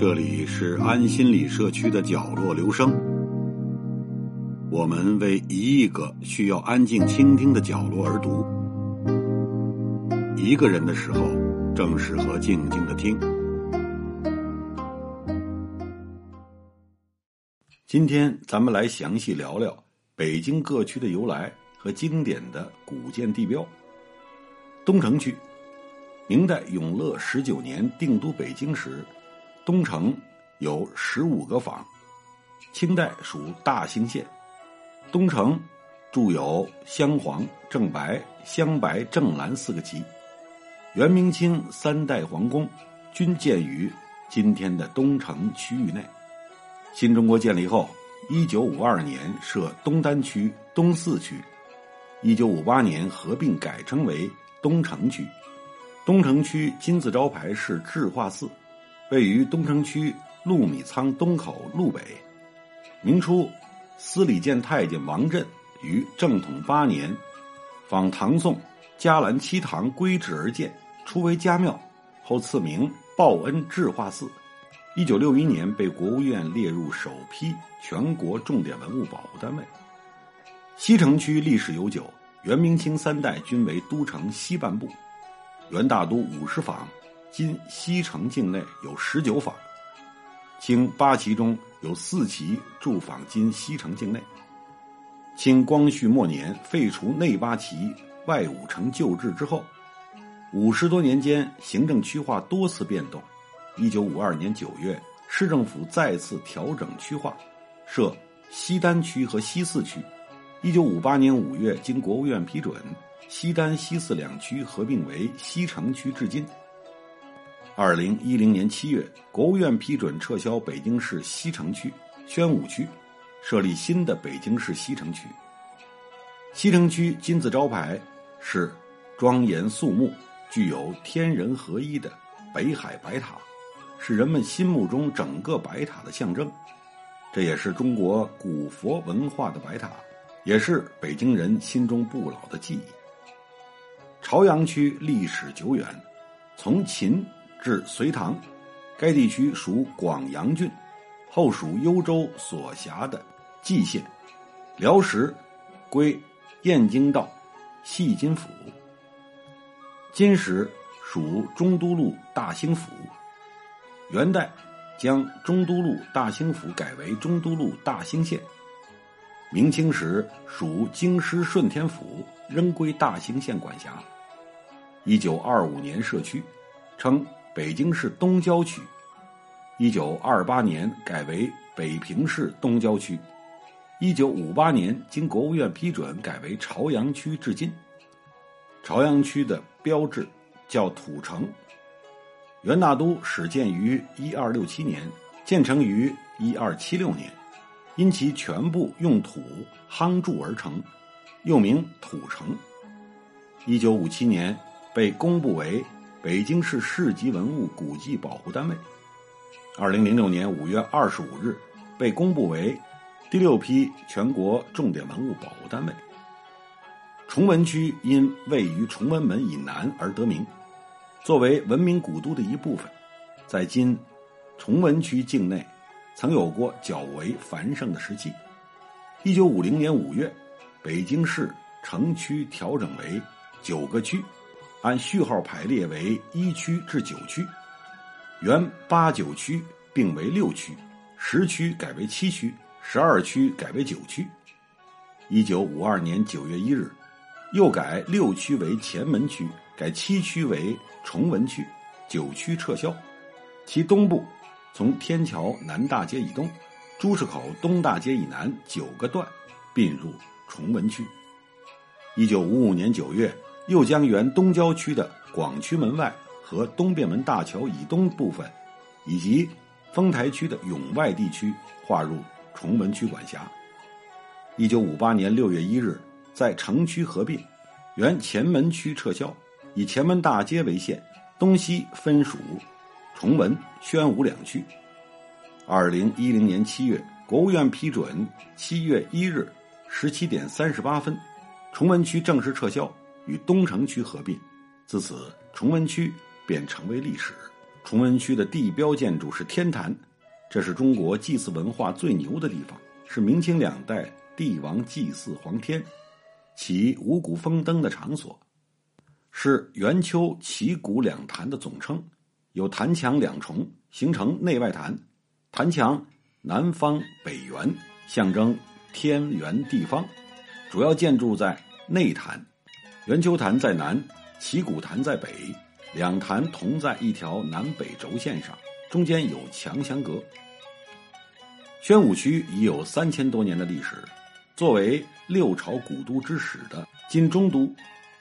这里是安心理社区的角落，留声。我们为一亿个需要安静倾听的角落而读。一个人的时候，正适合静静的听。今天咱们来详细聊聊北京各区的由来和经典的古建地标。东城区，明代永乐十九年定都北京时。东城有十五个坊，清代属大兴县。东城筑有镶黄、正白、镶白、正蓝四个旗。元、明、清三代皇宫均建于今天的东城区域内。新中国建立后，一九五二年设东单区、东四区，一九五八年合并改称为东城区。东城区金字招牌是智化寺。位于东城区陆米仓东口路北。明初，司礼监太监王振于正统八年，仿唐宋嘉兰七堂规制而建，初为家庙，后赐名报恩智化寺。一九六一年被国务院列入首批全国重点文物保护单位。西城区历史悠久，元、明、清三代均为都城西半部。元大都五十坊。今西城境内有十九坊，清八旗中有四旗驻坊今西城境内。清光绪末年废除内八旗外五城旧制之后，五十多年间行政区划多次变动。一九五二年九月，市政府再次调整区划，设西单区和西四区。一九五八年五月，经国务院批准，西单、西四两区合并为西城区，至今。二零一零年七月，国务院批准撤销北京市西城区、宣武区，设立新的北京市西城区。西城区金字招牌是庄严肃穆、具有天人合一的北海白塔，是人们心目中整个白塔的象征。这也是中国古佛文化的白塔，也是北京人心中不老的记忆。朝阳区历史久远，从秦。至隋唐，该地区属广阳郡，后属幽州所辖的蓟县。辽时归燕京道细津府。金时属中都路大兴府。元代将中都路大兴府改为中都路大兴县。明清时属京师顺天府，仍归大兴县管辖。一九二五年设区，称。北京市东郊区，一九二八年改为北平市东郊区，一九五八年经国务院批准改为朝阳区，至今。朝阳区的标志叫土城。元大都始建于一二六七年，建成于一二七六年，因其全部用土夯筑而成，又名土城。一九五七年被公布为。北京市市级文物古迹保护单位，二零零六年五月二十五日被公布为第六批全国重点文物保护单位。崇文区因位于崇文门以南而得名，作为文明古都的一部分，在今崇文区境内曾有过较为繁盛的时期。一九五零年五月，北京市城区调整为九个区。按序号排列为一区至九区，原八九区并为六区，十区改为七区，十二区改为九区。一九五二年九月一日，又改六区为前门区，改七区为崇文区，九区撤销。其东部从天桥南大街以东，朱市口东大街以南九个段并入崇文区。一九五五年九月。又将原东郊区的广渠门外和东便门大桥以东部分，以及丰台区的永外地区划入崇文区管辖。一九五八年六月一日，在城区合并，原前门区撤销，以前门大街为线，东西分属崇文、宣武两区。二零一零年七月，国务院批准七月一日十七点三十八分，崇文区正式撤销，与东城区合并。自此，崇文区便成为历史。崇文区的地标建筑是天坛，这是中国祭祀文化最牛的地方，是明清两代帝王祭祀皇天、起五谷丰登的场所，是元丘旗鼓两坛的总称。有坛墙两重，形成内外坛。坛墙南方北圆，象征天圆地方。主要建筑在内坛，元丘坛在南，旗鼓坛在北，两坛同在一条南北轴线上，中间有墙相隔。宣武区已有三千多年的历史，作为六朝古都之始的金中都，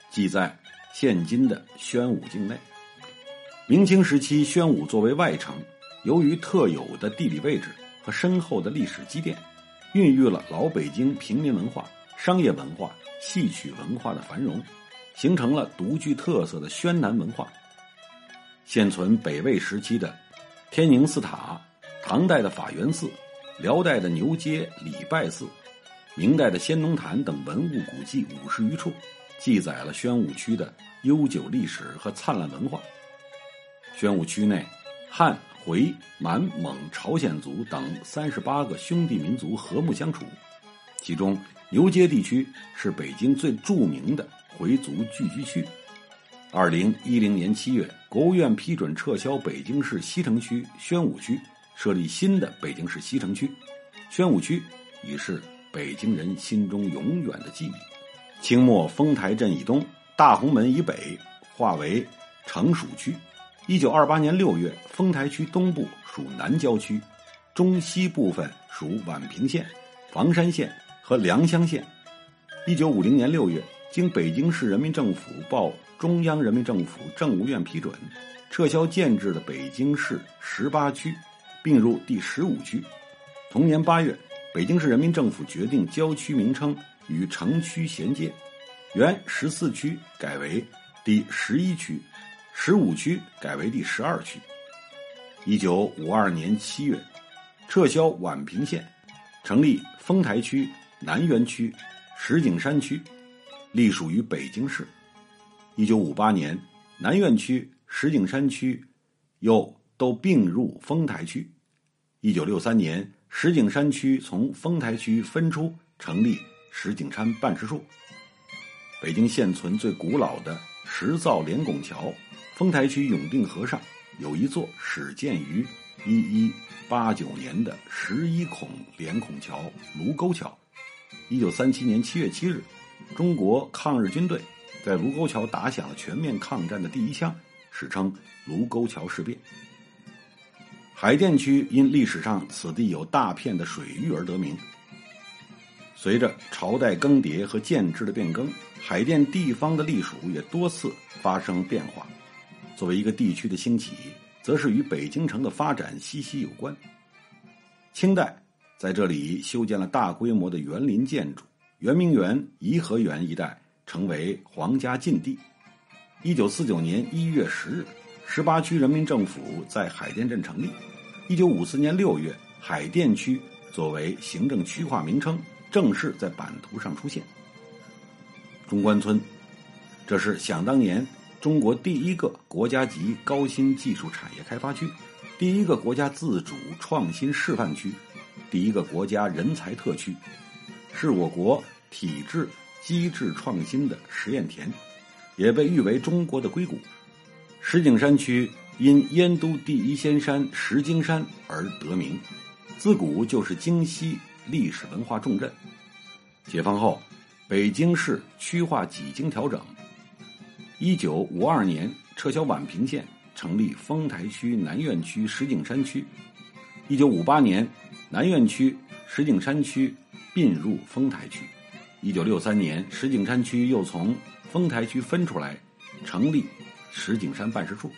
即在现今的宣武境内。明清时期，宣武作为外城，由于特有的地理位置和深厚的历史积淀，孕育了老北京平民文化、商业文化、戏曲文化的繁荣，形成了独具特色的宣南文化。现存北魏时期的天宁寺塔、唐代的法源寺、辽代的牛街礼拜寺、明代的先农坛等文物古迹五十余处，记载了宣武区的悠久历史和灿烂文化。宣武区内，汉、回、满、蒙、朝鲜族等三十八个兄弟民族和睦相处。其中，牛街地区是北京最著名的回族聚居区。二零一零年七月，国务院批准撤销北京市西城区宣武区，设立新的北京市西城区。宣武区已是北京人心中永远的记忆。清末丰台镇以东、大红门以北划为城属区。一九二八年六月，丰台区东部属南郊区，中西部分属宛平县、房山县和良乡县。一九五零年六月，经北京市人民政府报中央人民政府政务院批准，撤销建制的北京市十八区，并入第十五区。同年八月，北京市人民政府决定郊区名称与城区衔接，原十四区改为第十一区。十五区改为第十二区。一九五二年七月，撤销宛平县，成立丰台区、南园区、石景山区，隶属于北京市。一九五八年，南苑区、石景山区又都并入丰台区。一九六三年，石景山区从丰台区分出，成立石景山办事处。北京现存最古老的石造连拱桥。丰台区永定河上有一座始建于一一八九年的十一孔连孔桥——卢沟桥。一九三七年七月七日，中国抗日军队在卢沟桥打响了全面抗战的第一枪，史称卢沟桥事变。海淀区因历史上此地有大片的水域而得名。随着朝代更迭和建制的变更，海淀地方的隶属也多次发生变化。作为一个地区的兴起，则是与北京城的发展息息有关。清代在这里修建了大规模的园林建筑，圆明园、颐和园一带成为皇家禁地。一九四九年一月十日，十八区人民政府在海淀镇成立。一九五四年六月，海淀区作为行政区划名称，正式在版图上出现。中关村，这是想当年。中国第一个国家级高新技术产业开发区，第一个国家自主创新示范区，第一个国家人才特区，是我国体制机制创新的实验田，也被誉为中国的硅谷。石景山区因燕都第一仙山石景山而得名，自古就是京西历史文化重镇。解放后，北京市区划几经调整。一九五二年撤销宛平县，成立丰台区、南苑区、石景山区。一九五八年，南苑区、石景山区并入丰台区。一九六三年，石景山区又从丰台区分出来，成立石景山办事处。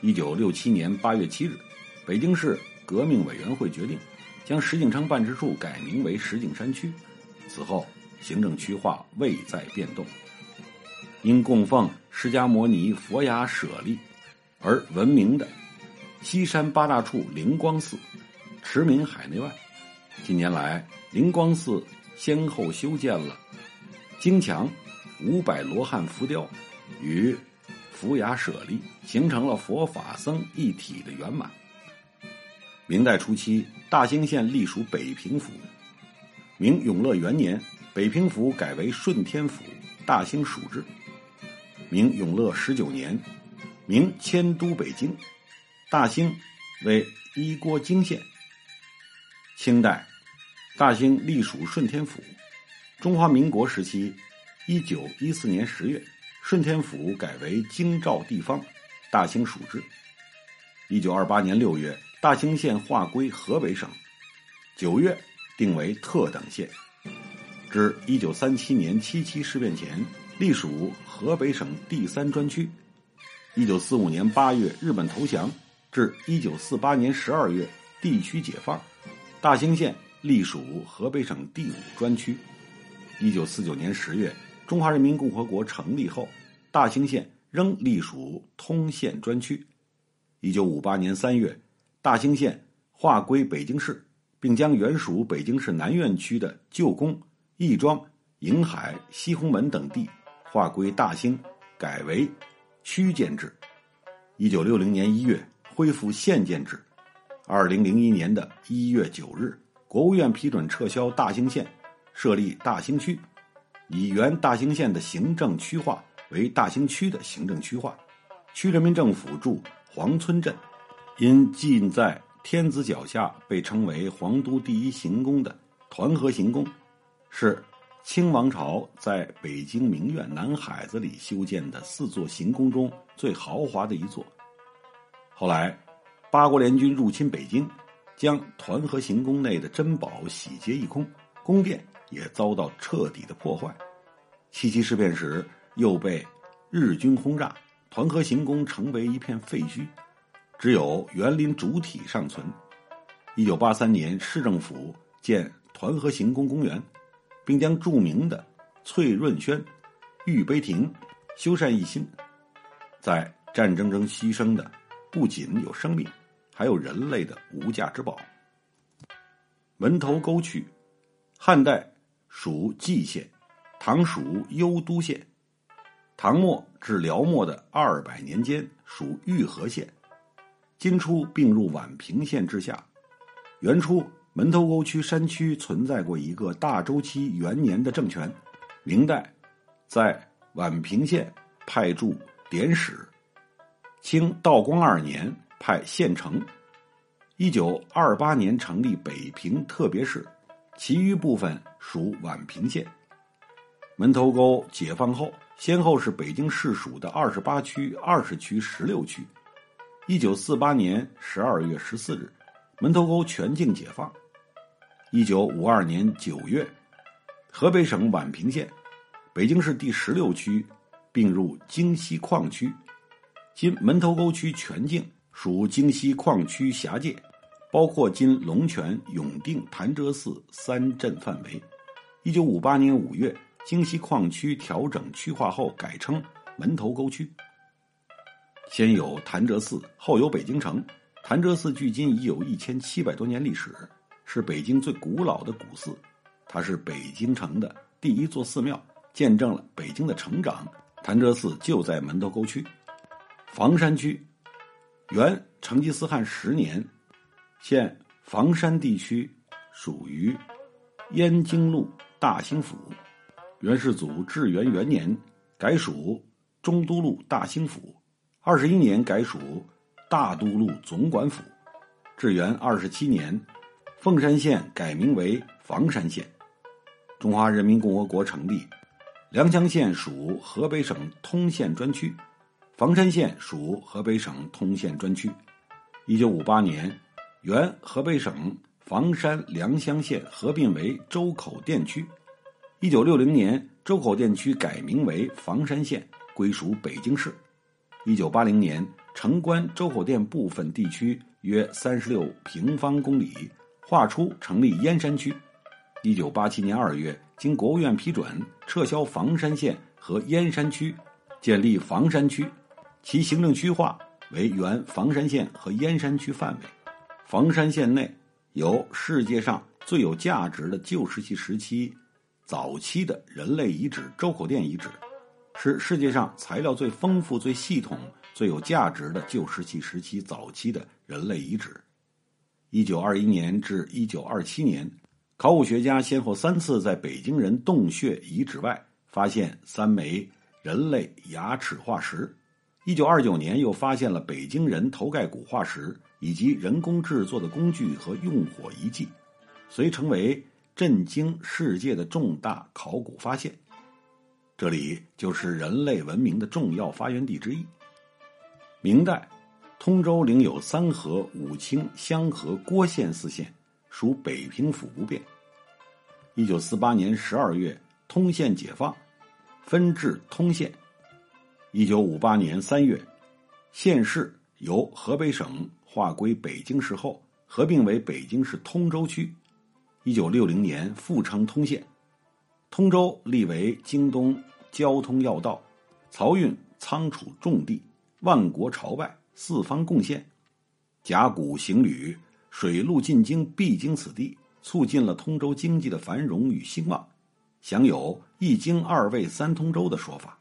一九六七年八月七日，北京市革命委员会决定将石景山办事处改名为石景山区。此后，行政区划未再变动。因供奉释迦牟尼佛牙舍利而闻名的西山八大处灵光寺，驰名海内外。近年来，灵光寺先后修建了京墙五百罗汉浮雕与浮崖舍利，形成了佛法僧一体的圆满。明代初期，大兴县隶属北平府。明永乐元年，北平府改为顺天府，大兴属治。明永乐十九年，明迁都北京，大兴为一郭京县。清代，大兴隶属顺天府。中华民国时期，一九一四年十月，顺天府改为京兆地方，大兴属治。一九二八年六月，大兴县划归河北省。九月，定为特等县。至一九三七年七七事变前。隶属河北省第三专区。一九四五年八月，日本投降，至一九四八年十二月，地区解放，大兴县隶属河北省第五专区。一九四九年十月，中华人民共和国成立后，大兴县仍隶属通县专区。一九五八年三月，大兴县划归北京市，并将原属北京市南苑区的旧宫、亦庄、瀛海、西红门等地。划归大兴，改为区建制。一九六零年一月恢复县建制。二零零一年的一月九日，国务院批准撤销大兴县，设立大兴区，以原大兴县的行政区划为大兴区的行政区划。区人民政府驻黄村镇，因近在天子脚下，被称为皇都第一行宫的团河行宫，是。清王朝在北京明苑南海子里修建的四座行宫中最豪华的一座。后来，八国联军入侵北京，将团河行宫内的珍宝洗劫一空，宫殿也遭到彻底的破坏。七七事变时，又被日军轰炸，团河行宫成为一片废墟，只有园林主体尚存。一九八三年，市政府建团河行宫公园。并将著名的翠润轩、玉碑亭修缮一新。在战争中牺牲的不仅有生命，还有人类的无价之宝。门头沟区，汉代属蓟县，唐属幽都县，唐末至辽末的二百年间属玉河县，今初并入宛平县之下。元初。门头沟区山区存在过一个大周期元年的政权，明代在宛平县派驻典史，清道光二年派县城，一九二八年成立北平特别市，其余部分属宛平县。门头沟解放后，先后是北京市属的二十八区、二十区、十六区。一九四八年十二月十四日，门头沟全境解放。一九五二年九月，河北省宛平县、北京市第十六区并入京西矿区，今门头沟区全境属京西矿区辖界，包括今龙泉、永定、潭柘寺三镇范围。一九五八年五月，京西矿区调整区划后改称门头沟区。先有潭柘寺，后有北京城。潭柘寺距今已有一千七百多年历史。是北京最古老的古寺，它是北京城的第一座寺庙，见证了北京的成长。潭柘寺就在门头沟区，房山区，原成吉思汗十年，现房山地区，属于燕京路大兴府。元世祖至元元年改属中都路大兴府，二十一年改属大都路总管府，至元二十七年。凤山县改名为房山县。中华人民共和国成立，良乡县属河北省通县专区，房山县属河北省通县专区。一九五八年，原河北省房山良乡县合并为周口店区。一九六零年，周口店区改名为房山县，归属北京市。一九八零年，城关周口店部分地区约三十六平方公里。划出成立燕山区。一九八七年二月，经国务院批准，撤销房山县和燕山区，建立房山区，其行政区划为原房山县和燕山区范围。房山县内有世界上最有价值的旧石器时期早期的人类遗址周口店遗址，是世界上材料最丰富、最系统、最有价值的旧石器时期早期的人类遗址。一九二一年至一九二七年，考古学家先后三次在北京人洞穴遗址外发现三枚人类牙齿化石。一九二九年又发现了北京人头盖骨化石以及人工制作的工具和用火遗迹，遂成为。震惊世界的重大考古发现，这里就是人类文明的重要发源地之一。明代，通州领有三河、武清、香河、郭县四县，属北平府不变。一九四八年十二月，通县解放，分治通县。一九五八年三月，县市由河北省划归北京市后，合并为北京市通州区。一九六零年复称通县，通州立为京东交通要道，漕运仓储重地，万国朝拜，四方贡献，甲骨行旅，水陆进京必经此地，促进了通州经济的繁荣与兴旺，享有一京二卫三通州的说法。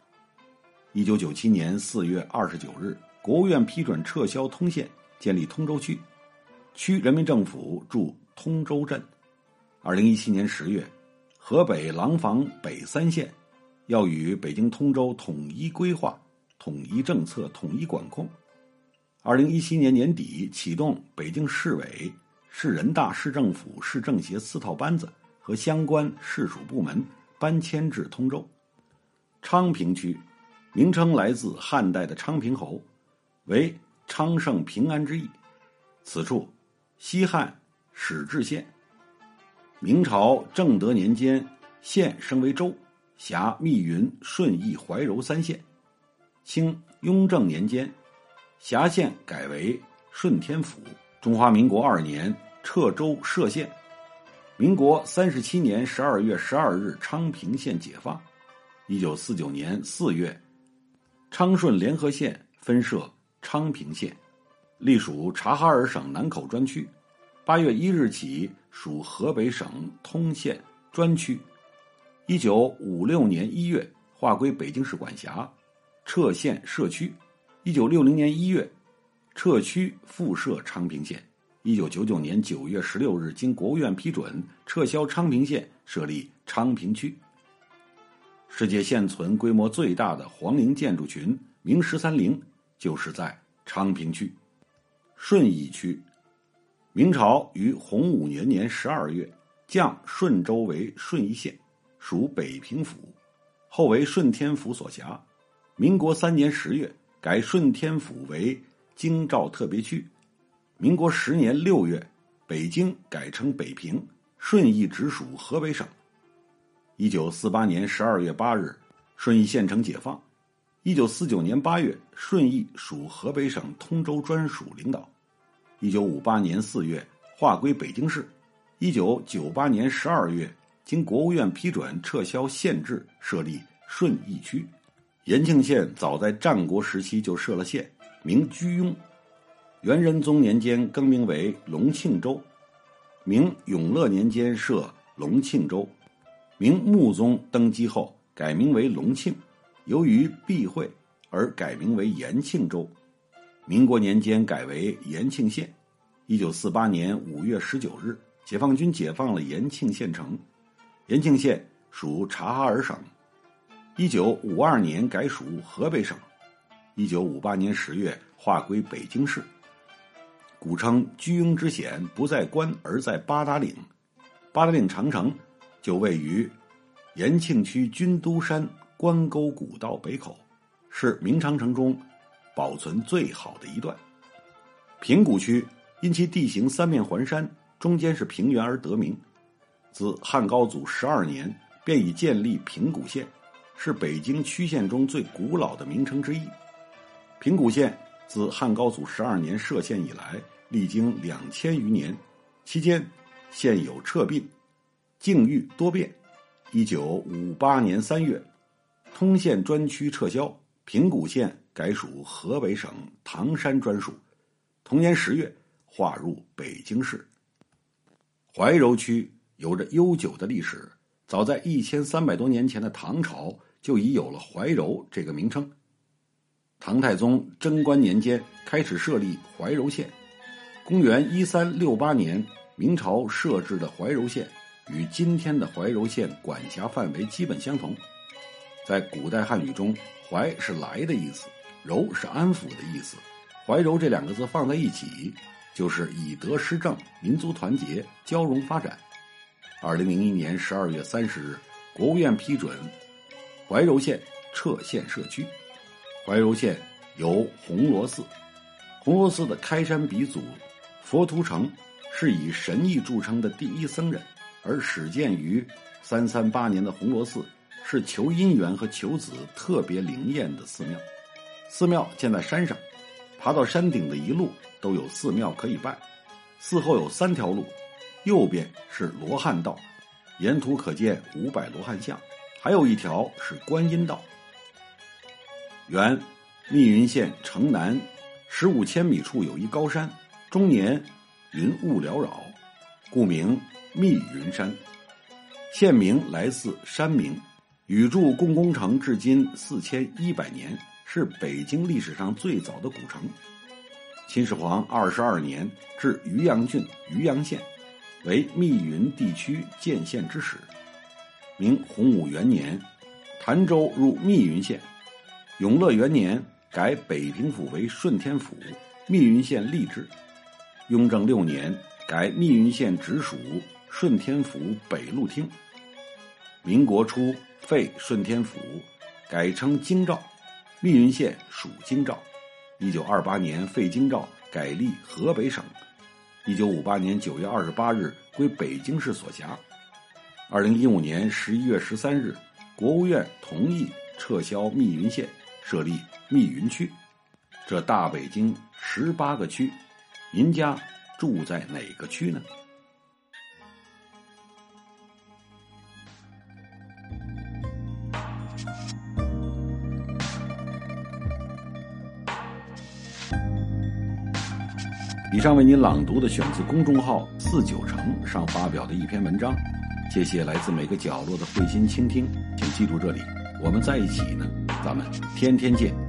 一九九七年四月二十九日，国务院批准撤销通县，建立通州区，区人民政府驻通州镇。二零一七年十月，河北廊坊北三县要与北京通州统一规划、统一政策、统一管控。二零一七年年底启动北京市委、市人大、市政府、市政协四套班子和相关市属部门搬迁至通州。昌平区名称来自汉代的昌平侯，为昌盛平安之意。此处西汉始置县。明朝正德年间，县升为州，辖密云、顺义、怀柔三县。清雍正年间，辖县改为顺天府。中华民国二年撤州设县。民国三十七年十二月十二日，昌平县解放。一九四九年四月，昌顺联合县分设昌平县，隶属察哈尔省南口专区。八月一日起属河北省通县专区，一九五六年一月划归北京市管辖，撤县设区。一九六零年一月撤区复设昌平县。一九九九年九月十六日经国务院批准撤销昌平县，设立昌平区。世界现存规模最大的皇陵建筑群明十三陵就是在昌平区，顺义区。明朝于洪武元年十二月降顺州为顺义县，属北平府，后为顺天府所辖。民国三年十月改顺天府为京兆特别区。民国十年六月，北京改称北平，顺义直属河北省。一九四八年十二月八日，顺义县城解放。一九四九年八月，顺义属河北省通州专属领导。一九五八年四月划归北京市，一九九八年十二月经国务院批准撤销县制，设立顺义区。延庆县早在战国时期就设了县，名居庸。元仁宗年间更名为隆庆州，明永乐年间设隆庆州，明穆宗登基后改名为隆庆，由于避讳而改名为延庆州。民国年间改为延庆县，一九四八年五月十九日，解放军解放了延庆县城，延庆县属察哈尔省，一九五二年改属河北省，一九五八年十月划归北京市。古称居庸之险不在关而在八达岭，八达岭长城就位于延庆区军都山关沟古道北口，是明长城中。保存最好的一段。平谷区因其地形三面环山，中间是平原而得名。自汉高祖十二年便已建立平谷县，是北京区县中最古老的名称之一。平谷县自汉高祖十二年设县以来，历经两千余年，期间县有撤并、境遇多变。一九五八年三月，通县专区撤销，平谷县。改属河北省唐山专属，同年十月划入北京市。怀柔区有着悠久的历史，早在一千三百多年前的唐朝就已有了怀柔这个名称。唐太宗贞观年间开始设立怀柔县，公元一三六八年，明朝设置的怀柔县与今天的怀柔县管辖范围基本相同。在古代汉语中，“怀”是来的意思，“柔”是安抚的意思。怀柔这两个字放在一起，就是以德施政，民族团结，交融发展。二零零一年十二月三十日，国务院批准怀柔县撤县设区。怀柔县由红螺寺，红螺寺的开山鼻祖佛图澄是以神意著称的第一僧人，而始建于三三八年的红螺寺是求姻缘和求子特别灵验的寺庙。寺庙建在山上，爬到山顶的一路都有寺庙可以拜。寺后有三条路，右边是罗汉道，沿途可见五百罗汉像，还有一条是观音道。原密云县城南十五千米处有一高山，终年云雾缭绕，故名密云山。县名来自山名。宇柱共工城至今四千一百年，是北京历史上最早的古城。秦始皇二十二年至渔阳郡渔阳县，为密云地区建县之始。明洪武元年，潭州入密云县。永乐元年改北平府为顺天府，密云县立治。雍正六年改密云县直属顺天府北路厅。民国初废顺天府，改称京兆，密云县属京兆。一九二八年废京兆，改立河北省。一九五八年九月二十八日归北京市所辖。二零一五年十一月十三日，国务院同意撤销密云县。设立密云区，这大北京十八个区，您家住在哪个区呢？以上为您朗读的选自公众号“四九城”上发表的一篇文章，谢谢来自每个角落的慧心倾听，请记住这里，我们在一起呢。咱们天天见。